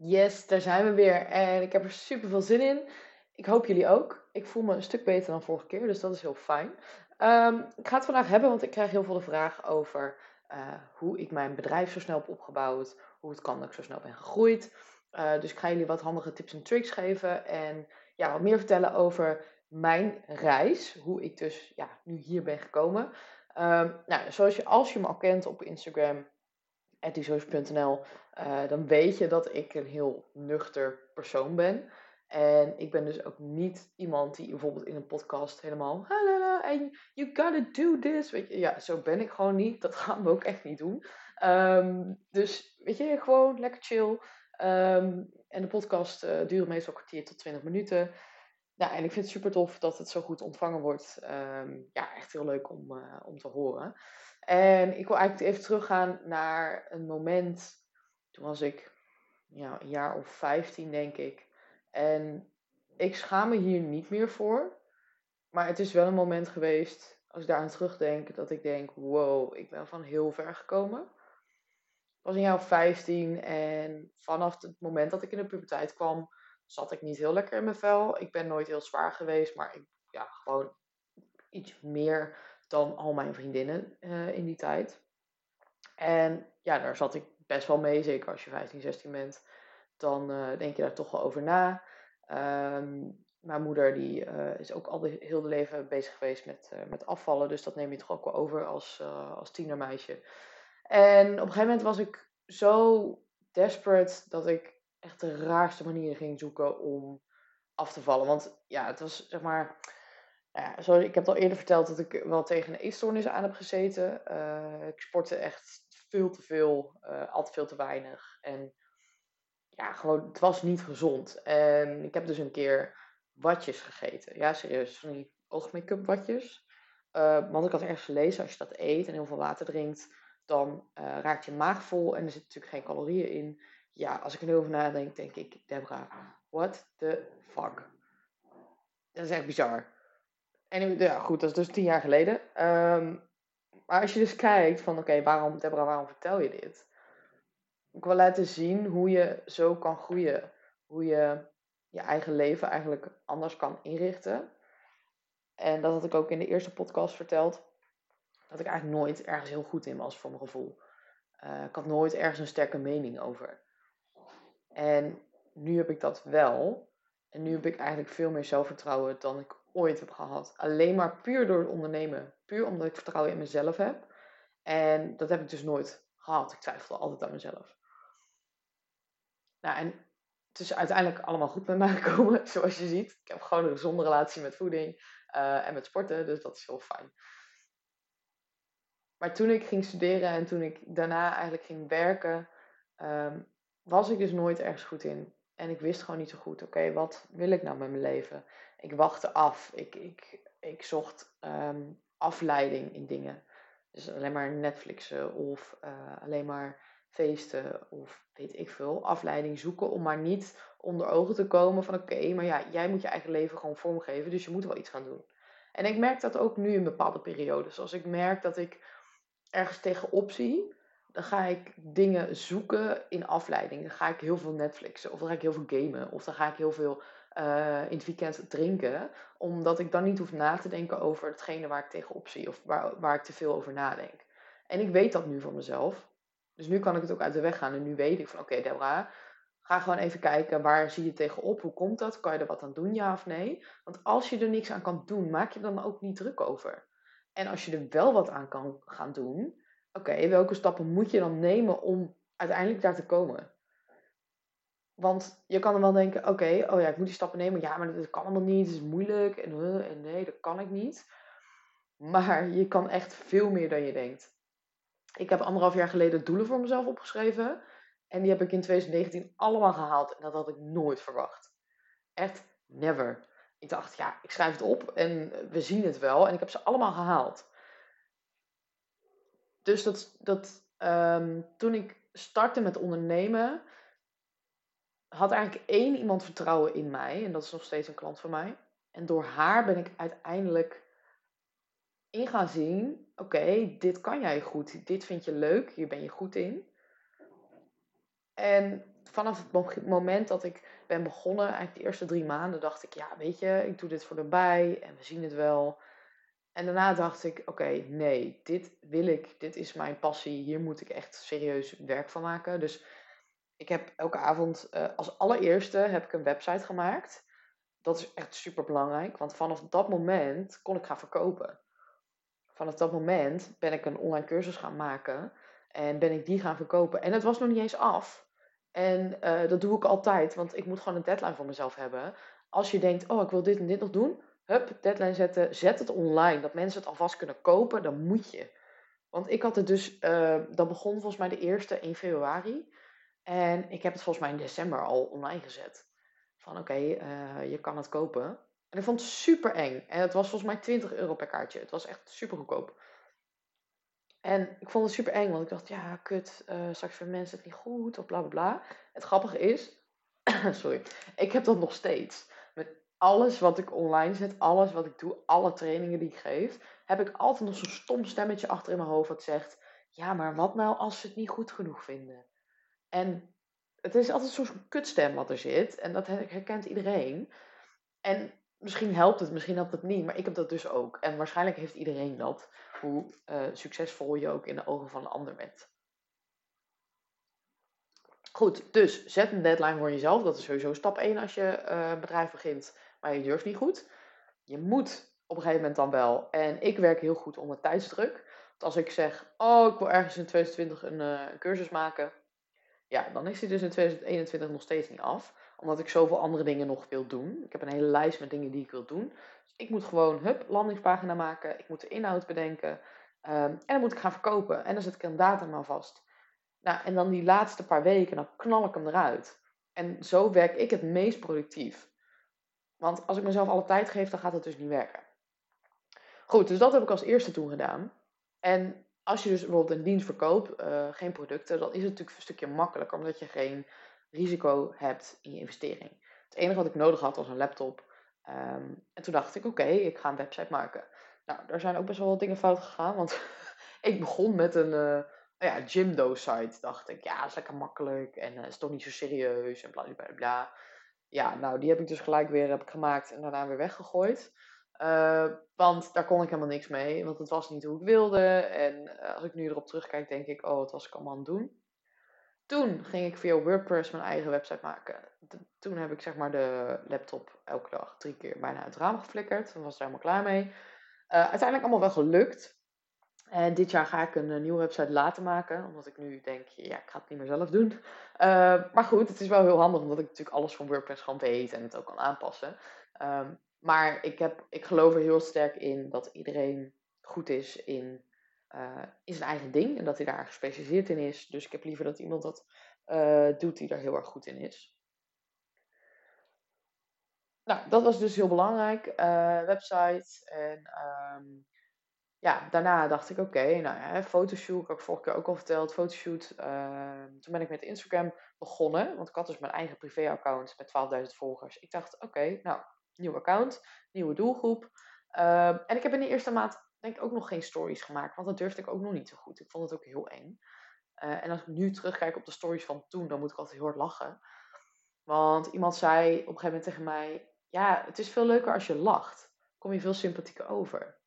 Yes, daar zijn we weer. En ik heb er super veel zin in. Ik hoop jullie ook. Ik voel me een stuk beter dan vorige keer, dus dat is heel fijn. Ehm, ik ga het vandaag hebben, want ik krijg heel veel de over eh, hoe ik mijn bedrijf zo snel heb opgebouwd. Hoe het kan dat ik zo snel ben gegroeid. Uh, dus ik ga jullie wat handige tips en tricks geven. En ja, wat meer vertellen over mijn reis. Hoe ik dus ja, nu hier ben gekomen. Um, nou, zoals je, als je me al kent op Instagram, etisoos.nl, uh, eh, dan weet je dat ik een heel nuchter persoon ben. En ik ben dus ook niet iemand die bijvoorbeeld in een podcast helemaal. You gotta do this. Weet je, ja, zo ben ik gewoon niet. Dat gaan we ook echt niet doen. Um, dus weet je, gewoon lekker chill. Um, en de podcast uh, duurt meestal een kwartier tot 20 minuten. Ja, en ik vind het super tof dat het zo goed ontvangen wordt. Um, ja, echt heel leuk om, uh, om te horen. En ik wil eigenlijk even teruggaan naar een moment. Toen was ik ja, een jaar of 15, denk ik. En ik schaam me hier niet meer voor. Maar het is wel een moment geweest, als ik daar aan terugdenk, dat ik denk: wow, ik ben van heel ver gekomen. Ik was een jaar of 15 en vanaf het moment dat ik in de puberteit kwam, zat ik niet heel lekker in mijn vel. Ik ben nooit heel zwaar geweest, maar ik, ja, gewoon iets meer dan al mijn vriendinnen uh, in die tijd. En ja, daar zat ik best wel mee, zeker als je 15, 16 bent. Dan uh, denk je daar toch wel over na. Um, mijn moeder die, uh, is ook al de, heel leven bezig geweest met, met afvallen. Dus dat neem je toch ook wel over als, als tienermeisje. En op een gegeven moment was ik zo desperate dat ik echt de raarste manieren ging zoeken om af te vallen. Want ja, het was zeg maar ja, zoals ik heb al eerder verteld dat ik wel tegen een eetstoornis aan heb gezeten. Uh, ik sportte echt veel te veel, uh, altijd veel te weinig. En ja, gewoon, het was niet gezond. En ik heb dus een keer watjes gegeten. Ja, serieus, van die oogmake-up watjes. Uh, want ik had ergens gelezen, als je dat eet en heel veel water drinkt, dan raakt je maag vol en er zitten natuurlijk geen calorieën in. Ja, als ik er nu over nadenk, denk ik, Debra, what the fuck? Dat is echt bizar. En ja, goed, dat is dus tien jaar geleden. Um, maar als je dus kijkt van, oké, waarom, Deborah, waarom vertel je dit? Ik wil laten zien hoe je zo kan groeien. Hoe je je eigen leven eigenlijk anders kan inrichten. En dat had ik ook in de eerste podcast verteld. Dat ik eigenlijk nooit ergens heel goed in was voor mijn gevoel. Uh, ik had nooit ergens een sterke mening over. En nu heb ik dat wel. En nu heb ik eigenlijk veel meer zelfvertrouwen dan ik ooit heb gehad. Alleen maar puur door het ondernemen. Puur omdat ik vertrouwen in mezelf heb. En dat heb ik dus nooit gehad. Ik twijfelde altijd aan mezelf. Nou, en het is uiteindelijk allemaal goed met mij gekomen, zoals je ziet. Ik heb gewoon een gezonde relatie met voeding uh, en met sporten, dus dat is heel fijn. Maar toen ik ging studeren en toen ik daarna eigenlijk ging werken, um, was ik dus nooit ergens goed in. En ik wist gewoon niet zo goed, oké, wat wil ik nou met mijn leven? Ik wachtte af. Ik, ik, ik zocht um, afleiding in dingen. Dus alleen maar Netflixen of uh, alleen maar feesten of weet ik veel. Afleiding zoeken om maar niet onder ogen te komen van oké, maar ja, jij moet je eigen leven gewoon vormgeven, dus je moet wel iets gaan doen. En ik merk dat ook nu in bepaalde periodes. Als ik merk dat ik ergens tegenop zie, dan ga ik dingen zoeken in afleiding. Dan ga ik heel veel Netflixen, of dan ga ik heel veel gamen, of dan ga ik heel veel uh, in het weekend drinken. Omdat ik dan niet hoef na te denken over hetgene waar ik tegenop zie, of waar, waar ik te veel over nadenk. En ik weet dat nu van mezelf. Dus nu kan ik het ook uit de weg gaan. En nu weet ik van oké, okay, Deborah, ga gewoon even kijken waar zie je tegenop, hoe komt dat, kan je er wat aan doen, ja of nee? Want als je er niks aan kan doen, maak je dan ook niet druk over. En als je er wel wat aan kan gaan doen, oké, welke stappen moet je dan nemen om uiteindelijk daar te komen? Want je kan dan wel denken, oké, oh ja, ik moet die stappen nemen. Ja, maar dat kan allemaal niet, het is moeilijk. En, uh, en nee, dat kan ik niet. Maar je kan echt veel meer dan je denkt. Ik heb anderhalf jaar geleden doelen voor mezelf opgeschreven. En die heb ik in 2019 allemaal gehaald. En dat had ik nooit verwacht. Echt never. Ik dacht, ja, ik schrijf het op en we zien het wel. En ik heb ze allemaal gehaald. Dus dat, dat, um, toen ik startte met ondernemen, had eigenlijk één iemand vertrouwen in mij. En dat is nog steeds een klant van mij. En door haar ben ik uiteindelijk in gaan zien: oké, dit kan jij goed. Dit vind je leuk. Hier ben je goed in. En vanaf het moment dat ik ben begonnen, eigenlijk de eerste drie maanden, dacht ik, ja, weet je, ik doe dit voor erbij en we zien het wel. En daarna dacht ik, oké, nee, dit wil ik, dit is mijn passie, hier moet ik echt serieus werk van maken. Dus ik heb elke avond, uh, als allereerste, heb ik een website gemaakt. Dat is echt super belangrijk, want vanaf dat moment kon ik gaan verkopen. Vanaf dat moment ben ik een online cursus gaan maken en ben ik die gaan verkopen. En het was nog niet eens af. En uh, dat doe ik altijd, want ik moet gewoon een deadline voor mezelf hebben. Als je denkt, oh, ik wil dit en dit nog doen, hup, deadline zetten, zet het online, dat mensen het alvast kunnen kopen, dan moet je. Want ik had het dus, uh, dat begon volgens mij de eerste 1 februari. En ik heb het volgens mij in december al online gezet. Van oké, uh, je kan het kopen. En ik vond het super eng. En het was volgens mij 20 euro per kaartje. Het was echt super goedkoop. En ik vond het super eng, want ik dacht, ja, kut, uh, straks vinden mensen het niet goed, of bla bla bla. Het grappige is, sorry, ik heb dat nog steeds. Alles wat ik online zet, alles wat ik doe, alle trainingen die ik geef, heb ik altijd nog zo'n stom stemmetje achter in mijn hoofd dat zegt, ja, maar wat nou als ze het niet goed genoeg vinden? En het is altijd zo'n kutstem wat er zit, en dat herkent iedereen. En misschien helpt het, misschien helpt het niet, maar ik heb dat dus ook. En waarschijnlijk heeft iedereen dat, hoe uh, succesvol je ook in de ogen van een ander bent. Goed, dus zet een deadline voor jezelf. Dat is sowieso stap 1 als je uh, bedrijf begint, maar je durft niet goed. Je moet op een gegeven moment dan wel. En ik werk heel goed onder tijdsdruk. Want als ik zeg, oh, ik wil ergens in 2020 een, uh, een cursus maken. Ja, dan is die dus in 2021 nog steeds niet af omdat ik zoveel andere dingen nog wil doen. Ik heb een hele lijst met dingen die ik wil doen. Dus ik moet gewoon, hup, landingspagina maken. Ik moet de inhoud bedenken. Um, en dan moet ik gaan verkopen. En dan zet ik een datum aan vast. Nou, en dan die laatste paar weken, dan knal ik hem eruit. En zo werk ik het meest productief. Want als ik mezelf alle tijd geef, dan gaat het dus niet werken. Goed, dus dat heb ik als eerste toen gedaan. En als je dus bijvoorbeeld een dienst verkoopt, uh, geen producten, dan is het natuurlijk een stukje makkelijker, omdat je geen risico hebt in je investering. Het enige wat ik nodig had was een laptop. Ehm, en toen dacht ik, oké, ik ga een website maken. Nou, daar zijn ook best wel wat dingen fout gegaan. Want ik begon met een uh, ja, Jimdo site. Dacht ik, ja, dat is lekker makkelijk. En uh, is toch niet zo serieus. En bla bla bla. Ja, nou, die heb ik dus gelijk weer heb ik gemaakt en daarna weer weggegooid. Uh, want daar kon ik helemaal niks mee. Want het was niet hoe ik wilde. En als ik nu erop terugkijk, denk ik, oh, wat was ik allemaal aan het doen? Toen ging ik via WordPress mijn eigen website maken. Toen heb ik zeg maar de laptop elke dag drie keer bijna uit het raam geflikkerd. Toen was ik er helemaal klaar mee. Uh, uiteindelijk allemaal wel gelukt. En dit jaar ga ik een, eh, nieuwe website laten maken. Omdat ik nu denk, ja, ik ga het niet meer zelf doen. Uh, maar goed, het is wel heel handig. Omdat ik natuurlijk alles van WordPress gewoon weet en het ook kan aanpassen. Um, maar ik, heb, ik geloof er heel sterk in dat iedereen goed is in uh, is een eigen ding en dat hij daar gespecialiseerd in is. Dus ik heb liever dat iemand dat doet die daar heel erg goed in is. Nou, dat was dus heel belangrijk. Website. En um, ja, daarna dacht ik, oké, nou ja, fotoshoot. Ik heb vorige keer ook al verteld. Fotoshoot. Ehm, toen ben ik met Instagram begonnen. Want ik had dus mijn eigen privé-account met 12.000 volgers. Ik dacht, oké, nou, nieuw account, nieuwe doelgroep. Uh, en ik heb in de eerste maand denk ik ook nog geen stories gemaakt. Want dat durfde ik ook nog niet zo goed. Ik vond het ook heel eng. Uh, en als ik nu terugkijk op de stories van toen, dan moet ik altijd heel hard lachen. Want iemand zei op een gegeven moment tegen mij: Ja, het is veel leuker als je lacht. Kom je veel sympathieker over.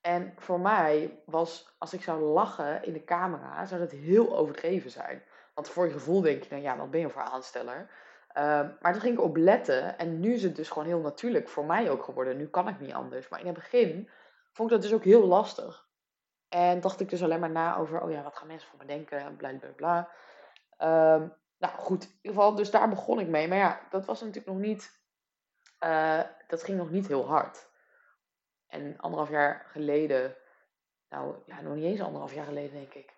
En voor mij was, als ik zou lachen in de camera, zou dat heel overdreven zijn. Want voor je gevoel denk je dan, ja, wat ben je voor aansteller? Uh, maar toen ging ik op letten en nu is het dus gewoon heel natuurlijk voor mij ook geworden. Nu kan ik niet anders. Maar in het begin vond ik dat dus ook heel lastig. En dacht ik dus alleen maar na over, oh ja, wat gaan mensen van me denken, bla bla bla. Um, nou goed, in ieder geval, dus daar begon ik mee. Maar ja, dat was natuurlijk nog niet, uh, dat ging nog niet heel hard. En anderhalf jaar geleden, nou ja, nog niet eens anderhalf jaar geleden denk ik.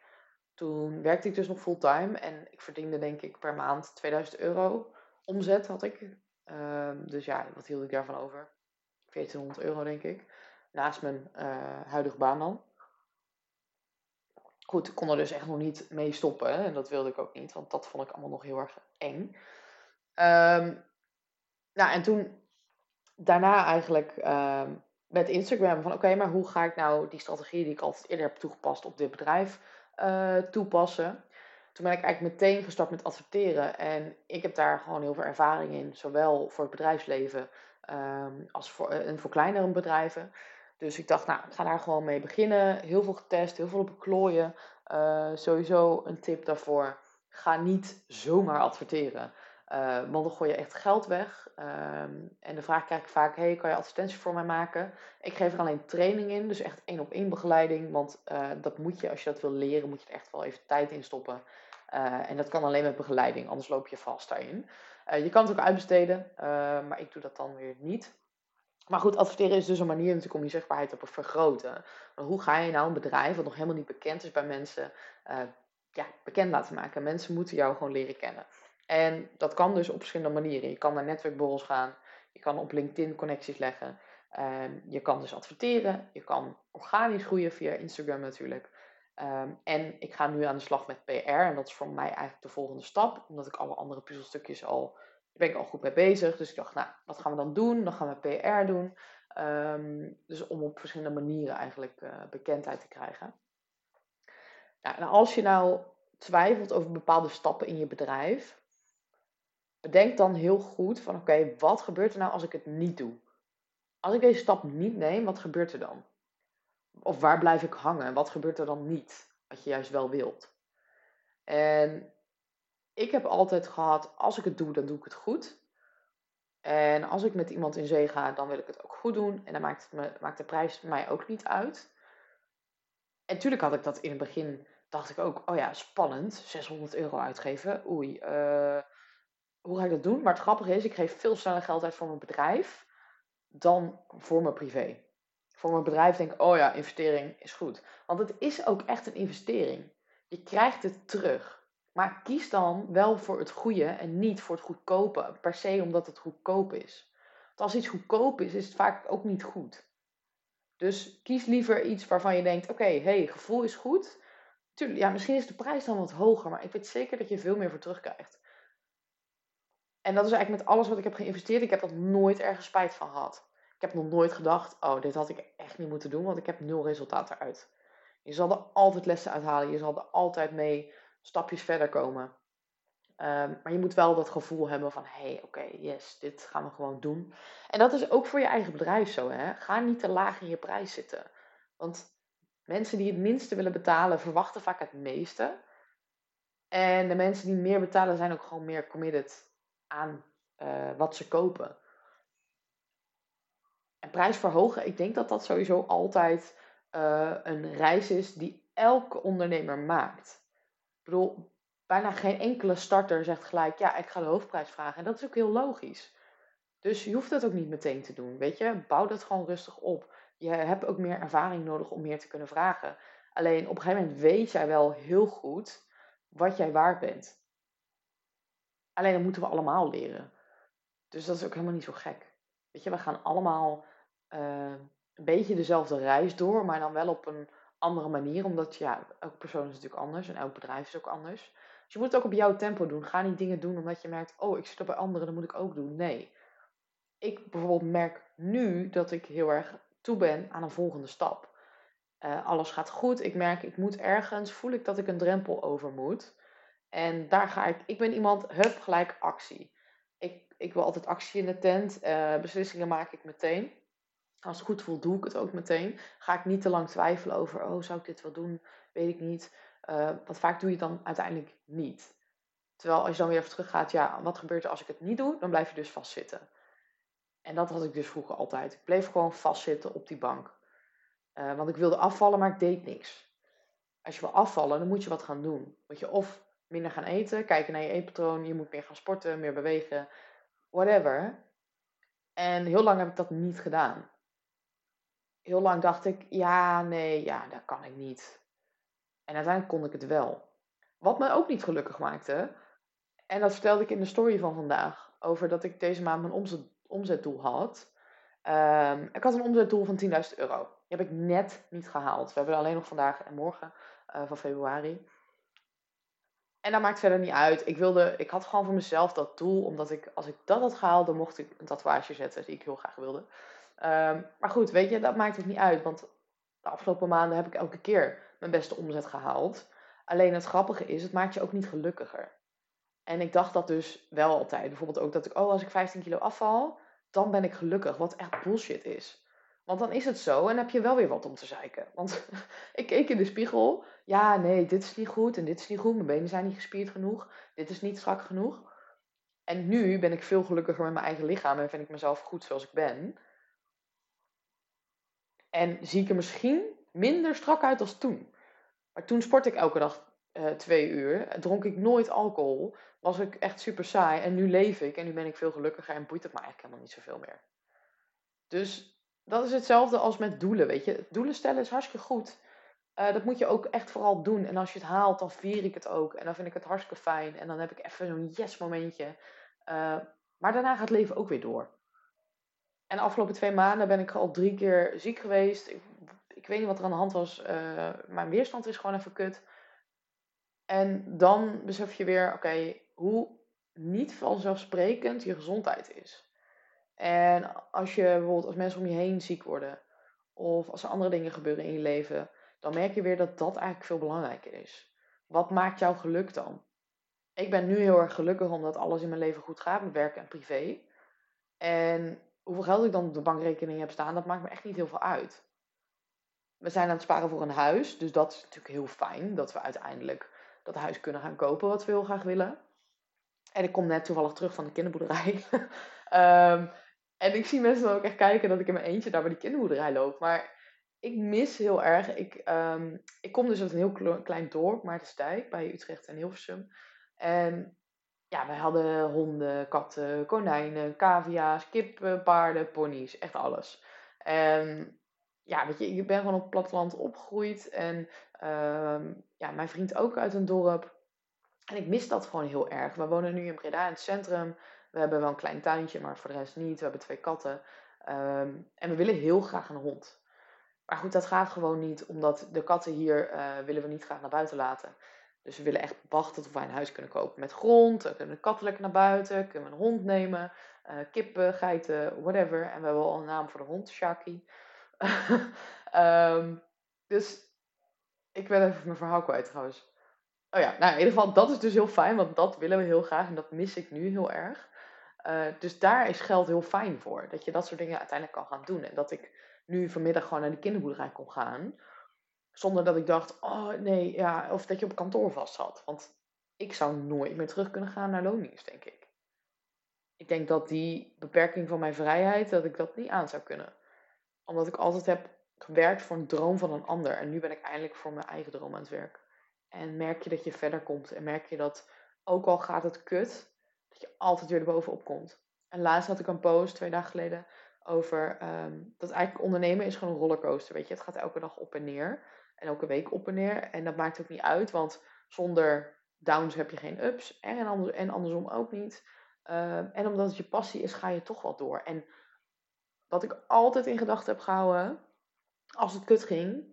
Toen werkte ik dus nog fulltime en ik verdiende denk ik per maand 2000 euro omzet had ik. Um, dus ja, wat hield ik daarvan over? 1400 euro denk ik naast mijn uh, huidige baan dan. Goed, ik kon er dus echt nog niet mee stoppen. En dat wilde ik ook niet, want dat vond ik allemaal nog heel erg eng. Um, nou, en toen daarna eigenlijk um, met Instagram van oké, maar hoe ga ik nou die strategie die ik altijd eerder heb toegepast op dit bedrijf uh, toepassen? toen ben ik eigenlijk meteen gestart met adverteren. En ik heb daar gewoon heel veel ervaring in, zowel voor het bedrijfsleven ehm, als voor, en voor kleinere bedrijven. Dus ik dacht, nou, ik ga daar gewoon mee beginnen. Heel veel getest, heel veel op klooien. Uh, sowieso een tip daarvoor. Ga niet zomaar adverteren. Uh, want dan gooi je echt geld weg. Ehm, en de vraag krijg ik vaak: hey, kan je advertenties voor mij maken? Ik geef er alleen training in, dus echt één op één begeleiding. Want uh, dat moet je, als je dat wil leren, moet je er echt wel even tijd in stoppen. en dat kan alleen met begeleiding, anders loop je vast daarin. je kan het ook uitbesteden, maar ik doe dat dan weer niet. Maar goed, adverteren is dus een manier natuurlijk om je zichtbaarheid te vergroten. Maar hoe ga je nou een bedrijf, wat nog helemaal niet bekend is bij mensen, ja, bekend laten maken? Mensen moeten jou gewoon leren kennen. En dat kan dus op verschillende manieren. Je kan naar netwerkborrels gaan, je kan op LinkedIn connecties leggen, um, je kan dus adverteren, je kan organisch groeien via Instagram natuurlijk. Um, en ik ga nu aan de slag met PR en dat is voor mij eigenlijk de volgende stap, omdat ik alle andere puzzelstukjes al ben ik al goed mee bezig. Dus ik dacht, nou, wat gaan we dan doen? Dan gaan we PR doen. Um, dus om op verschillende manieren eigenlijk uh, bekendheid te krijgen. Ja, en als je nou twijfelt over bepaalde stappen in je bedrijf, bedenk dan heel goed van oké, wat gebeurt er nou als ik het niet doe? Als ik deze stap niet neem, wat gebeurt er dan? Of waar blijf ik hangen? Wat gebeurt er dan niet? Wat je juist wel wilt. En ik heb altijd gehad, als ik het doe, dan doe ik het goed. En als ik met iemand in zee ga, dan wil ik het ook goed doen. En dan maakt, het me, maakt de prijs mij ook niet uit. En natuurlijk had ik dat in het begin, dacht ik ook, oh ja, spannend, 600 euro uitgeven. Oei, uh, hoe ga ik dat doen? Maar het grappige is, ik geef veel sneller geld uit voor mijn bedrijf dan voor mijn privé. Voor mijn bedrijf denk ik, oh ja, investering is goed. Want het is ook echt een investering. Je krijgt het terug. Maar kies dan wel voor het goede en niet voor het goedkope, per se omdat het goedkoop is. Want als iets goedkoop is, is het vaak ook niet goed. Dus kies liever iets waarvan je denkt: oké, hey, gevoel is goed. Tuurlijk, ja, misschien is de prijs dan wat hoger, maar ik weet zeker dat je veel meer voor terugkrijgt. En dat is eigenlijk met alles wat ik heb geïnvesteerd. Ik heb dat nooit ergens spijt van gehad. Ik heb nog nooit gedacht: oh, dit had ik echt niet moeten doen, want ik heb nul resultaat eruit. Je zal er altijd lessen uithalen. Je zal er altijd mee stapjes verder komen. Ehm, maar je moet wel dat gevoel hebben van, hey, oké, yes, dit gaan we gewoon doen. En dat is ook voor je eigen bedrijf zo, hè. Ga niet te laag in je prijs zitten. Want mensen die het minste willen betalen, verwachten vaak het meeste. En de mensen die meer betalen, zijn ook gewoon meer committed aan uh, wat ze kopen. En prijs verhogen, ik denk dat dat sowieso altijd uh, een reis is die elke ondernemer maakt. Ik bedoel, bijna geen enkele starter zegt gelijk, ja, ik ga de hoofdprijs vragen. En dat is ook heel logisch. Dus je hoeft dat ook niet meteen te doen, weet je. Bouw dat gewoon rustig op. Je hebt ook meer ervaring nodig om meer te kunnen vragen. Alleen op een gegeven moment weet jij wel heel goed wat jij waard bent. Alleen dat moeten we allemaal leren. Dus dat is ook helemaal niet zo gek. Weet je, we gaan allemaal uh, een beetje dezelfde reis door, maar dan wel op een andere manier. Omdat ja, elke persoon is natuurlijk anders en elk bedrijf is ook anders. Dus je moet het ook op jouw tempo doen. Ga niet dingen doen omdat je merkt, oh, ik zit er bij anderen, dat moet ik ook doen. Nee. Ik bijvoorbeeld merk nu dat ik heel erg toe ben aan een volgende stap. Uh, alles gaat goed. Ik merk, ik moet ergens, voel ik dat ik een drempel over moet. En daar ga ik, ik ben iemand, hup, gelijk actie. Ik, ik wil altijd actie in de tent. Uh, beslissingen maak ik meteen. Als het goed voelt, doe ik het ook meteen. Ga ik niet te lang twijfelen over, oh, zou ik dit wel doen? Weet ik niet. Uh, want vaak doe je het dan uiteindelijk niet. Terwijl als je dan weer even teruggaat, ja, wat gebeurt er als ik het niet doe? Dan blijf je dus vastzitten. En dat had ik dus vroeger altijd. Ik bleef gewoon vastzitten op die bank. Uh, want ik wilde afvallen, maar ik deed niks. Als je wil afvallen, dan moet je wat gaan doen. Moet je of minder gaan eten, kijken naar je eetpatroon, je moet meer gaan sporten, meer bewegen, whatever. En heel lang heb ik dat niet gedaan heel lang dacht ik, ja, nee, ja, dat kan ik niet. En uiteindelijk kon ik het wel. Wat me ook niet gelukkig maakte, en dat vertelde ik in de story van vandaag, over dat ik deze maand mijn omzet, omzetdoel had. Um, ik had een omzetdoel van 10.000 euro. Die heb ik net niet gehaald. We hebben alleen nog vandaag en morgen uh, van februari. En dat maakt verder niet uit. Ik, wilde, ik had gewoon voor mezelf dat doel, omdat ik, als ik dat had gehaald, dan mocht ik een tatoeage zetten die ik heel graag wilde. Um, maar goed, weet je, dat maakt ook niet uit. Want de afgelopen maanden heb ik elke keer mijn beste omzet gehaald. Alleen het grappige is, het maakt je ook niet gelukkiger. En ik dacht dat dus wel altijd. Bijvoorbeeld ook dat ik, oh, als ik 15 kilo afval, dan ben ik gelukkig. Wat echt bullshit is. Want dan is het zo en heb je wel weer wat om te zeiken. Want ik keek in de spiegel. Ja, nee, dit is niet goed en dit is niet goed. Mijn benen zijn niet gespierd genoeg. Dit is niet strak genoeg. En nu ben ik veel gelukkiger met mijn eigen lichaam en vind ik mezelf goed zoals ik ben. En zie ik er misschien minder strak uit als toen. Maar toen sport ik elke dag uh, twee uur. Dronk ik nooit alcohol. Was ik echt super saai. En nu leef ik en nu ben ik veel gelukkiger en boeit het me eigenlijk helemaal niet zoveel meer. Dus dat is hetzelfde als met doelen, weet je. Doelen stellen is hartstikke goed. Uh, dat moet je ook echt vooral doen. En als je het haalt, dan vier ik het ook. En dan vind ik het hartstikke fijn. En dan heb ik even zo'n yes momentje. Uh, maar daarna gaat het leven ook weer door. En de afgelopen twee maanden ben ik al drie keer ziek geweest. Ik, ik weet niet wat er aan de hand was. Uh, mijn weerstand is gewoon even kut. En dan besef je weer, oké, hoe niet vanzelfsprekend je gezondheid is. En als je bijvoorbeeld als mensen om je heen ziek worden, of als er andere dingen gebeuren in je leven, dan merk je weer dat dat eigenlijk veel belangrijker is. Wat maakt jouw geluk dan? Ik ben nu heel erg gelukkig omdat alles in mijn leven goed gaat, met werk en privé. En hoeveel geld ik dan op de bankrekening heb staan, dat maakt me echt niet heel veel uit. We zijn aan het sparen voor een huis, dus dat is natuurlijk heel fijn dat we uiteindelijk dat huis kunnen gaan kopen wat we heel graag willen. En ik kom net toevallig terug van de kinderboerderij. um, en ik zie mensen dan ook echt kijken dat ik in mijn eentje daar bij die kinderboerderij loop. Maar ik mis heel erg. Ik, um, ik kom dus uit een heel klein dorp, Maartensdijk, bij Utrecht en Hilversum. En ja, wij hadden honden, katten, konijnen, cavia's, kippen, paarden, ponies, echt alles. En ja, weet je, ik ben gewoon op het platteland opgegroeid. En uh, ja, mijn vriend ook uit een dorp. En ik mis dat gewoon heel erg. We wonen nu in Breda in het centrum. We hebben wel een klein tuintje, maar voor de rest niet. We hebben twee katten. Um, en we willen heel graag een hond. Maar goed, dat gaat gewoon niet, omdat de katten hier uh, willen we niet graag naar buiten laten. Dus we willen echt wachten tot wij een huis kunnen kopen met grond. Dan kunnen de katten lekker naar buiten. Kunnen we een hond nemen. Uh, kippen, geiten, whatever. En we hebben al een naam voor de hond, Shaki. um, dus ik ben even mijn verhaal kwijt trouwens. Oh ja, nou in ieder geval, dat is dus heel fijn, want dat willen we heel graag en dat mis ik nu heel erg. Uh, dus daar is geld heel fijn voor. Dat je dat soort dingen uiteindelijk kan gaan doen. En dat ik nu vanmiddag gewoon naar de kinderboerderij kon gaan. Zonder dat ik dacht, oh nee, ja, of dat je op kantoor vast had. Want ik zou nooit meer terug kunnen gaan naar loondienst, denk ik. Ik denk dat die beperking van mijn vrijheid, dat ik dat niet aan zou kunnen. Omdat ik altijd heb gewerkt voor een droom van een ander. En nu ben ik eindelijk voor mijn eigen droom aan het werk. En merk je dat je verder komt. En merk je dat, ook al gaat het kut, dat je altijd weer erbovenop komt. En laatst had ik een post, twee dagen geleden, over um, dat eigenlijk ondernemen is gewoon een rollercoaster. Weet je, het gaat elke dag op en neer. En elke week op en neer. En dat maakt ook niet uit, want zonder downs heb je geen ups. En, ander, en andersom ook niet. Um, en omdat het je passie is, ga je toch wel door. En wat ik altijd in gedachten heb gehouden, als het kut ging,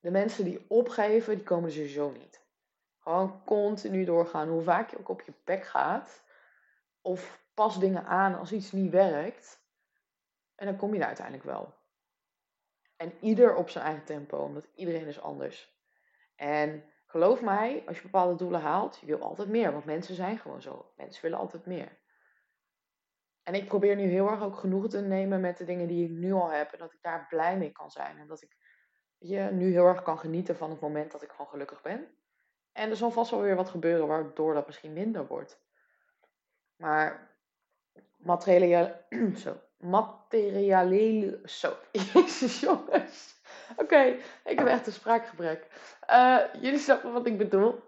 de mensen die opgeven, die komen sowieso niet. Gewoon continu doorgaan. Hoe vaak je ook op je bek gaat. Of pas dingen aan als iets niet werkt. En dan kom je er uiteindelijk wel. En ieder op zijn eigen tempo, omdat iedereen is anders. En geloof mij, als je bepaalde doelen haalt, je wil altijd meer. Want mensen zijn gewoon zo. Mensen willen altijd meer. En ik probeer nu heel erg ook genoegen te nemen met de dingen die ik nu al heb. En dat ik daar blij mee kan zijn. En dat ik je, nu heel erg kan genieten van het moment dat ik gewoon gelukkig ben. En er zal vast wel weer wat gebeuren waardoor dat misschien minder wordt. Maar materiële, zo, materiële, zo, jezus jongens. Oké, ik heb echt een spraakgebrek. Uh, jullie snappen wat ik bedoel.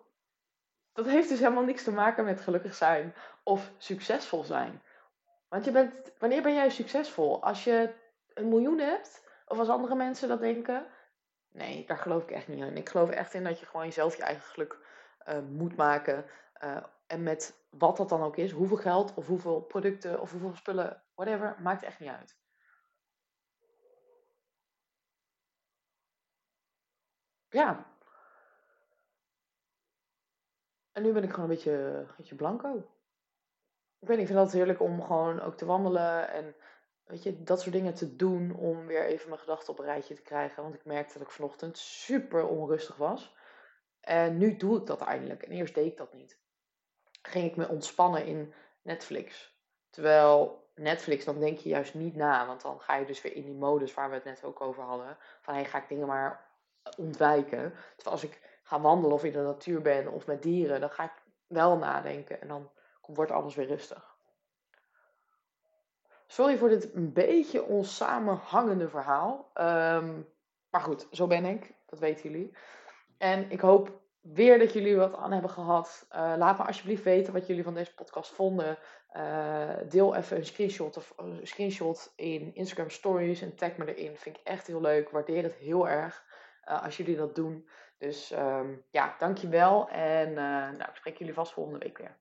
Dat heeft dus helemaal niks te maken met gelukkig zijn of succesvol zijn. Want je bent, wanneer ben jij succesvol? Als je een miljoen hebt? Of als andere mensen dat denken? Nee, daar geloof ik echt niet in. Ik geloof echt in dat je gewoon jezelf je eigen geluk uh, moet maken. Uh, en met wat dat dan ook is, hoeveel geld of hoeveel producten of hoeveel spullen, whatever, maakt echt niet uit. Ja. En nu ben ik gewoon een beetje, een beetje blanco. Ik weet ik vind het heerlijk om gewoon ook te wandelen en weet je, dat soort dingen te doen om weer even mijn gedachten op een rijtje te krijgen. Want ik merkte dat ik vanochtend super onrustig was. En nu doe ik dat eindelijk. En eerst deed ik dat niet. Ging ik me ontspannen in Netflix. Terwijl Netflix, dan denk je juist niet na. Want dan ga je dus weer in die modus waar we het net ook over hadden. Van hey, ga ik dingen maar ontwijken. Terwijl als ik ga wandelen of in de natuur ben of met dieren, dan ga ik wel nadenken. En dan wordt alles weer rustig. Sorry voor dit een beetje onsamenhangende verhaal. Um, maar goed, zo ben ik. Dat weten jullie. En ik hoop weer dat jullie wat aan hebben gehad. Uh, laat me alsjeblieft weten wat jullie van deze podcast vonden. Uh, deel even een screenshot of een screenshot in Instagram Stories en tag me erin. Vind ik echt heel leuk. Waardeer het heel erg als jullie dat doen. Dus um, ja, dankjewel. En nou, ik spreek jullie vast volgende week weer.